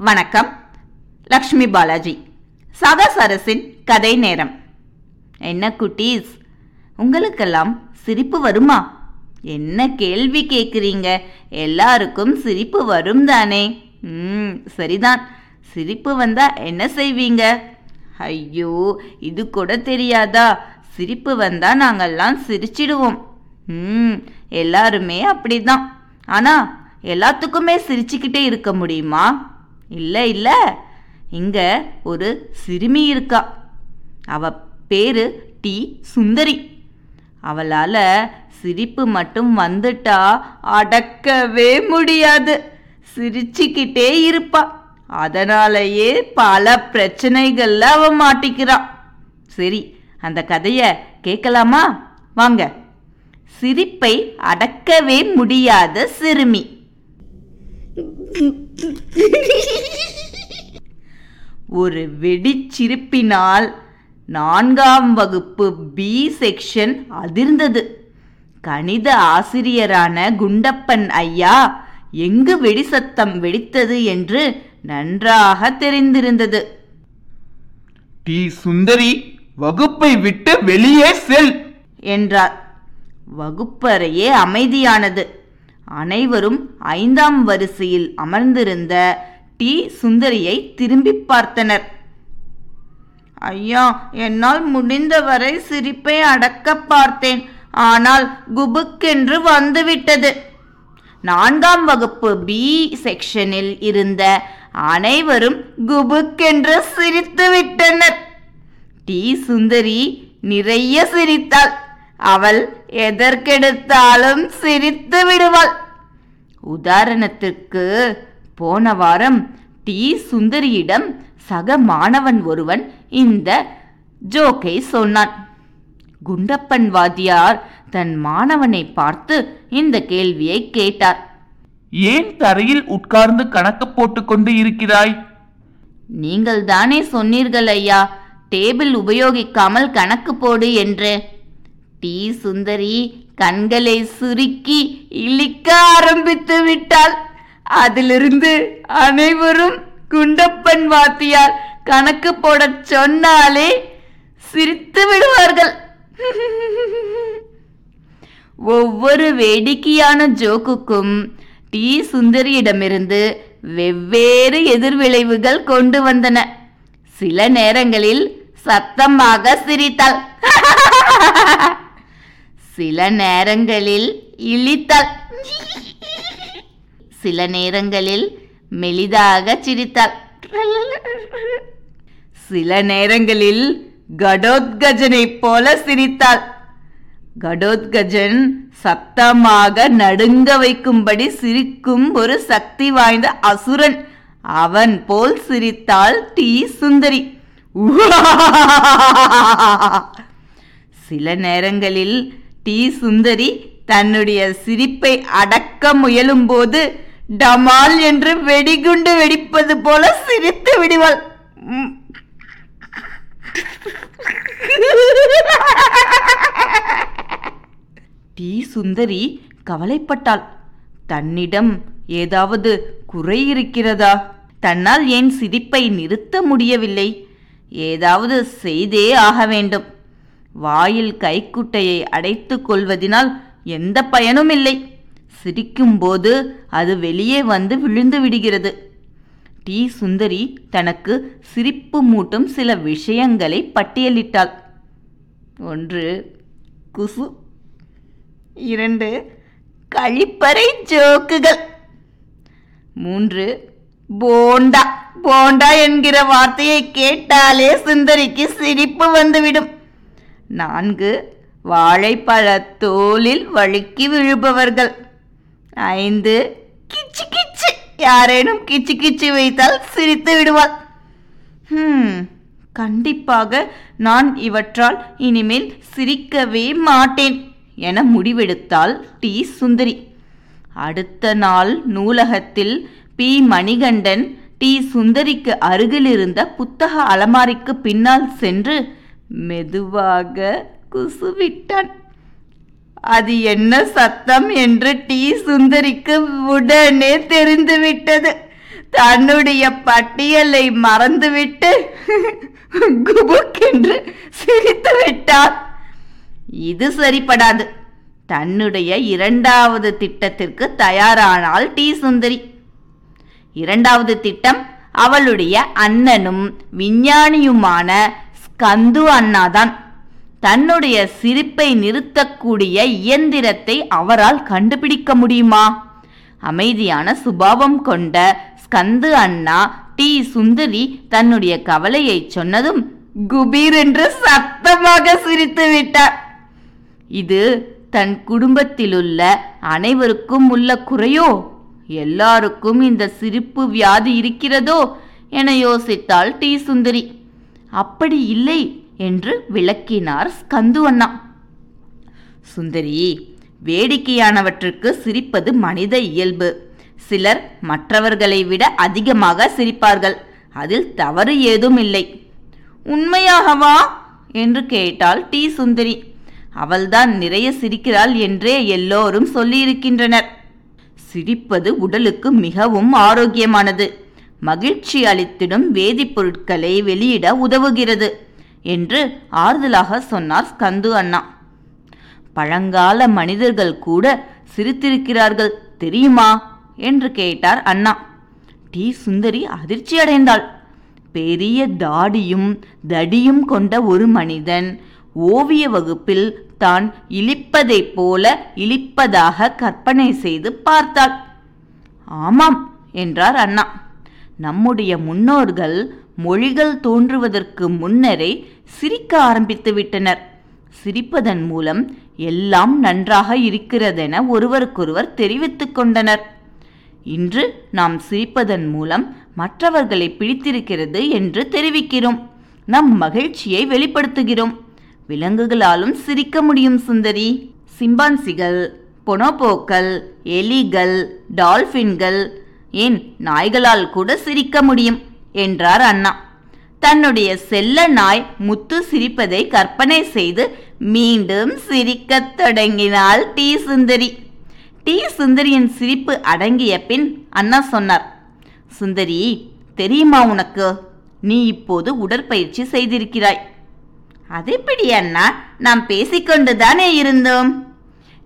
வணக்கம். லக்ஷ்மி பாலாஜி. சாகா அரசின் கதை நேரம். என்ன குட்டீஸ்? உங்களுக்கெல்லாம் சிரிப்பு வருமா? என்ன கேள்வி கேட்குறீங்க எல்லாருக்கும் சிரிப்பு வரும் தானே. ம் சரிதான். சிரிப்பு வந்தா என்ன செய்வீங்க? ஐயோ இது கூட தெரியாதா? சிரிப்பு வந்தா நாங்கள்லாம் சிரிச்சிடுவோம். ம் எல்லாருமே அப்படிதான். ஆனா எல்லாத்துக்குமே சிரிச்சுக்கிட்டே இருக்க முடியுமா? இல்லை இல்லை. இங்கே ஒரு சிறுமி இருக்கா. அவ பேரு டி. சுந்தரி. அவளால் சிரிப்பு மட்டும் வந்துட்டா அடக்கவே முடியாது. சிரிச்சுக்கிட்டே இருப்பா. அதனாலேயே பல பிரச்சனைகளில் அவன் மாட்டிக்கிறான் சரி அந்த கதையை கேட்கலாமா? வாங்க. சிரிப்பை அடக்கவே முடியாத சிறுமி. ஒரு வெடிச்சிரிப்பினால் நான்காம் வகுப்பு பி செக்ஷன் அதிர்ந்தது. கணித ஆசிரியரான குண்டப்பன் ஐயா எங்கு வெடி சத்தம் வெடித்தது என்று நன்றாக தெரிந்திருந்தது. டி சுந்தரி வகுப்பை விட்டு வெளியே செல். என்றார். வகுப்பறையே அமைதியானது. அனைவரும் ஐந்தாம் வரிசையில் அமர்ந்திருந்த டி. சுந்தரியை திரும்பி பார்த்தனர். ஐயா என்னால் முடிந்தவரை சிரிப்பை அடக்க பார்த்தேன். ஆனால் குபுக்கென்று வந்துவிட்டது. நான்காம் வகுப்பு பி செக்ஷனில் இருந்த அனைவரும் குபுக்கென்று சிரித்து விட்டனர் டி. சுந்தரி நிறைய சிரித்தாள். அவள் எதற்கெடுத்தாலும் சிரித்து விடுவாள். உதாரணத்திற்கு போன வாரம் டி. சுந்தரியிடம் சக மாணவன் ஒருவன் இந்த ஜோக்கை சொன்னான். குண்டப்பன் வாத்தியார் தன் மாணவனை பார்த்து இந்த கேள்வியை கேட்டார். ஏன் தரையில் உட்கார்ந்து கணக்கு போட்டுக்கொண்டு இருக்கிறாய்? நீங்கள் தானே சொன்னீர்கள் ஐயா டேபிள் உபயோகிக்காமல் கணக்கு போடு என்று. டி சுந்தரி கண்களை சுருக்கி இழிக்க ஆரம்பித்து விட்டாள். அதிலிருந்து அனைவரும் குண்டப்பன் வாத்தியார் கணக்கு போடச் சொன்னாலே சிரித்து விடுவார்கள். ஒவ்வொரு வேடிக்கையான ஜோக்குக்கும் டி. சுந்தரியிடமிருந்து வெவ்வேறு எதிர்விளைவுகள் கொண்டு வந்தன. சில நேரங்களில் சத்தமாக சிரித்தாள். சில நேரங்களில் இழித்தாள். சில நேரங்களில் மெலிதாக சிரித்தாள். சில நேரங்களில் கடோத்கஜனைப் போல சிரித்தாள். கடோத்கஜன் சத்தமாக நடுங்க வைக்கும்படி சிரிக்கும் ஒரு சக்தி வாய்ந்த அசுரன். அவன் போல் சிரித்தாள் டி. சுந்தரி. சில நேரங்களில் டி சுந்தரி தன்னுடைய சிரிப்பை அடக்க முயலும்போது டமால் என்று வெடிகுண்டு வெடிப்பது போல சிரித்து விடுவாள். உம். டி சுந்தரி கவலைப்பட்டாள். தன்னிடம் ஏதாவது குறை இருக்கிறதா? தன்னால் ஏன் சிரிப்பை நிறுத்த முடியவில்லை? ஏதாவது செய்தே ஆக வேண்டும். வாயில் கைக்குட்டையை அடைத்து கொள்வதினால் எந்த பயனும் இல்லை. சிரிக்கும்போது அது வெளியே வந்து விழுந்து விடுகிறது. டி. சுந்தரி தனக்கு சிரிப்பு மூட்டும் சில விஷயங்களை பட்டியலிட்டாள். ஒன்று குசு. இரண்டு கழிப்பறை ஜோக்குகள். மூன்று போண்டா. போண்டா என்கிற வார்த்தையை கேட்டாலே சுந்தரிக்கு சிரிப்பு வந்துவிடும். நான்கு வாழைப்பழ தோலில் வழுக்கி விழுபவர்கள். ஐந்து கிச்சு கிச்சு யாரேனும் கிச்சு கிச்சு வைத்தால் சிரித்து விடுவாள். கண்டிப்பாக நான் இவற்றால் இனிமேல் சிரிக்கவே மாட்டேன் என முடிவெடுத்தாள் டி. சுந்தரி. அடுத்த நாள் நூலகத்தில் பி. மணிகண்டன் டி. சுந்தரிக்கு அருகில் இருந்த புத்தக அலமாரிக்கு பின்னால் சென்று மெதுவாக குசுவிட்டான். அது என்ன சத்தம் என்று டி. சுந்தரிக்கு உடனே தெரிந்துவிட்டது. தன்னுடைய பட்டியலை மறந்துவிட்டு குபுக்கென்று சிரித்து விட்டார் இது சரிப்படாது. தன்னுடைய இரண்டாவது திட்டத்திற்கு தயாரானாள் டி. சுந்தரி. இரண்டாவது திட்டம் அவளுடைய அண்ணனும் விஞ்ஞானியுமான கந்து அண்ணாதான். தன்னுடைய சிரிப்பை நிறுத்தக்கூடிய இயந்திரத்தை அவரால் கண்டுபிடிக்க முடியுமா? அமைதியான சுபாவம் கொண்ட ஸ்கந்து அண்ணா டி. சுந்தரி தன்னுடைய கவலையை சொன்னதும் குபீர் என்று சத்தமாக சிரித்து விட்டார். இது தன் குடும்பத்திலுள்ள அனைவருக்கும் உள்ள குறையோ? எல்லாருக்கும் இந்த சிரிப்பு வியாதி இருக்கிறதோ? என யோசித்தாள் டி. சுந்தரி. அப்படி இல்லை என்று விளக்கினார் ஸ்கந்து அண்ணா சுந்தரி வேடிக்கையானவற்றுக்கு சிரிப்பது மனித இயல்பு. சிலர் மற்றவர்களை விட அதிகமாக சிரிப்பார்கள். அதில் தவறு ஏதும் இல்லை உண்மையாகவா? என்று கேட்டாள் டி. சுந்தரி. அவள்தான் நிறைய சிரிக்கிறாள் என்றே எல்லோரும் சொல்லியிருக்கின்றனர். சிரிப்பது உடலுக்கு மிகவும் ஆரோக்கியமானது. மகிழ்ச்சி அளித்திடும் வேதிப்பொருட்களை வெளியிட உதவுகிறது என்று ஆறுதலாக சொன்னார் ஸ்கந்து அண்ணா. பழங்கால மனிதர்கள் கூட சிரித்திருக்கிறார்கள் தெரியுமா? என்று கேட்டார் அண்ணா. டி. சுந்தரி அதிர்ச்சி அடைந்தாள். பெரிய தாடியும் தடியும் கொண்ட ஒரு மனிதன் ஓவிய வகுப்பில் தான் இழிப்பதைப் போல இழிப்பதாக கற்பனை செய்து பார்த்தாள். ஆமாம் என்றார் அண்ணா. நம்முடைய முன்னோர்கள் மொழிகள் தோன்றுவதற்கு முன்னரே சிரிக்க ஆரம்பித்து விட்டனர். சிரிப்பதன் மூலம் எல்லாம் நன்றாக இருக்கிறதென ஒருவருக்கொருவர் தெரிவித்துக் கொண்டனர். இன்று நாம் சிரிப்பதன் மூலம் மற்றவர்களை பிடித்திருக்கிறது என்று தெரிவிக்கிறோம். நம் மகிழ்ச்சியை வெளிப்படுத்துகிறோம். விலங்குகளாலும் சிரிக்க முடியும் சுந்தரி. சிம்பான்சிகள் பொனோபோக்கள் எலிகள் டால்பின்கள் ஏன் நாய்களால் கூட சிரிக்க முடியும்? என்றார் அண்ணா. தன்னுடைய செல்ல நாய் முத்து சிரிப்பதை கற்பனை செய்து மீண்டும் சிரிக்கத் தொடங்கினாள் டி. சுந்தரி. டி. சுந்தரியின் சிரிப்பு அடங்கிய பின் அண்ணா சொன்னார் சுந்தரி தெரியுமா உனக்கு? நீ இப்போது உடற்பயிற்சி செய்திருக்கிறாய். அதெப்படி அண்ணா? நாம் பேசிக்கொண்டுதானே இருந்தோம்.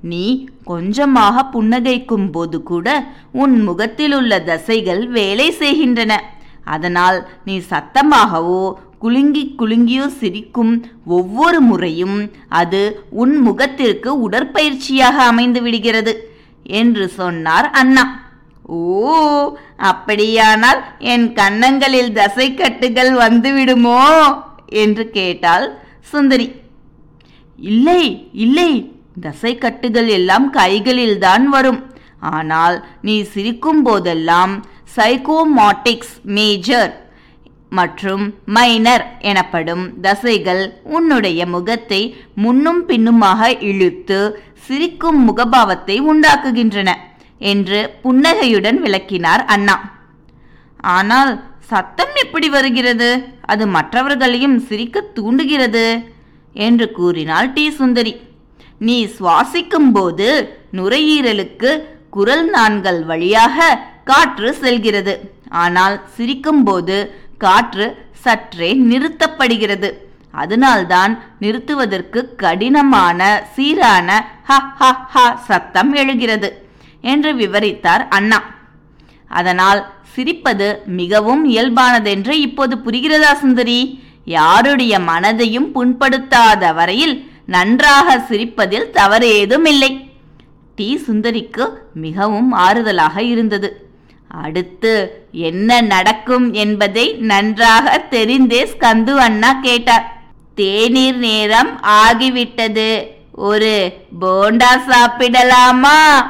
நீ கொஞ்சமாக புன்னகைக்கும் போது கூட உன் முகத்தில் உள்ள தசைகள் வேலை செய்கின்றன. அதனால் நீ சத்தமாகவோ குலுங்கி குலுங்கியோ சிரிக்கும் ஒவ்வொரு முறையும் அது உன் முகத்திற்கு உடற்பயிற்சியாக அமைந்து விடுகிறது என்று சொன்னார் அண்ணா. ஓ அப்படியானால் என் கன்னங்களில் தசைக்கட்டுகள் வந்துவிடுமோ? என்று கேட்டாள் சுந்தரி. இல்லை இல்லை தசைக்கட்டுகள் எல்லாம் கைகளில்தான் வரும். ஆனால் நீ சிரிக்கும் போதெல்லாம் சைக்கோமாட்டிக்ஸ் மேஜர் மற்றும் மைனர் எனப்படும் தசைகள் உன்னுடைய முகத்தை முன்னும் பின்னுமாக இழுத்து சிரிக்கும் முகபாவத்தை உண்டாக்குகின்றன என்று புன்னகையுடன் விளக்கினார் அண்ணா. ஆனால் சத்தம் எப்படி வருகிறது? அது மற்றவர்களையும் சிரிக்க தூண்டுகிறது என்று கூறினாள் டி. சுந்தரி. நீ சுவாசிக்கும் போது நுரையீரலுக்கு குரல் நான்கள் வழியாக காற்று செல்கிறது. ஆனால் சிரிக்கும்போது காற்று சற்றே நிறுத்தப்படுகிறது. அதனால்தான் நிறுத்துவதற்கு கடினமான சீரான ஹ ஹ ஹ சத்தம் எழுகிறது என்று விவரித்தார் அண்ணா. அதனால் சிரிப்பது மிகவும் இயல்பானதென்று இப்போது புரிகிறதா சுந்தரி? யாருடைய மனதையும் புண்படுத்தாத வரையில் நன்றாக சிரிப்பதில் தவறு ஏதும் இல்லை டி. சுந்தரிக்கு மிகவும் ஆறுதலாக இருந்தது. அடுத்து என்ன நடக்கும் என்பதை நன்றாக தெரிந்தே ஸ்கந்து அண்ணா கேட்டார். தேநீர் நேரம் ஆகிவிட்டது. ஒரு போண்டா சாப்பிடலாமா?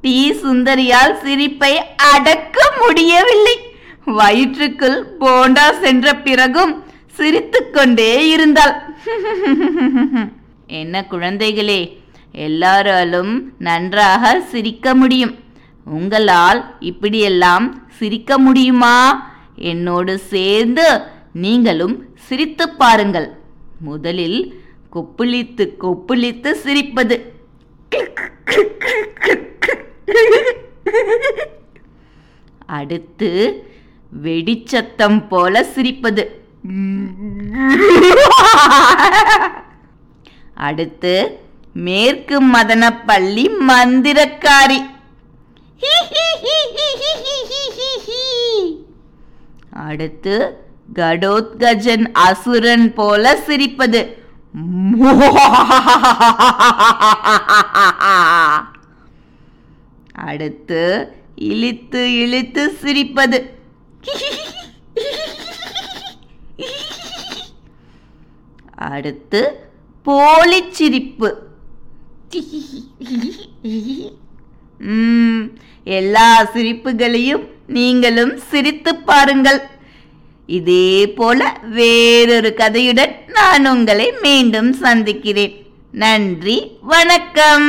டி. சுந்தரியால் சிரிப்பை அடக்க முடியவில்லை. வயிற்றுக்குள் போண்டா சென்ற பிறகும் சிரித்துக்கொண்டே இருந்தாள். என்ன குழந்தைகளே எல்லாராலும் நன்றாக சிரிக்க முடியும். உங்களால் இப்படியெல்லாம் சிரிக்க முடியுமா? என்னோடு சேர்ந்து நீங்களும் சிரித்து பாருங்கள். முதலில் கொப்புளித்து கொப்புளித்து சிரிப்பது. அடுத்து வெடிச்சத்தம் போல சிரிப்பது. அடுத்து மேற்கு மதனப்பள்ளி மந்திரக்காரி. அடுத்து கடோத்கஜன் அசுரன் போல சிரிப்பது. அடுத்து இழித்து இழித்து சிரிப்பது. அடுத்து போலிச் சிரிப்பு ம், எல்லா சிரிப்புகளையும் நீங்களும் சிரித்து பாருங்கள். இதே போல வேறொரு கதையுடன் நான் உங்களை மீண்டும் சந்திக்கிறேன். நன்றி வணக்கம்.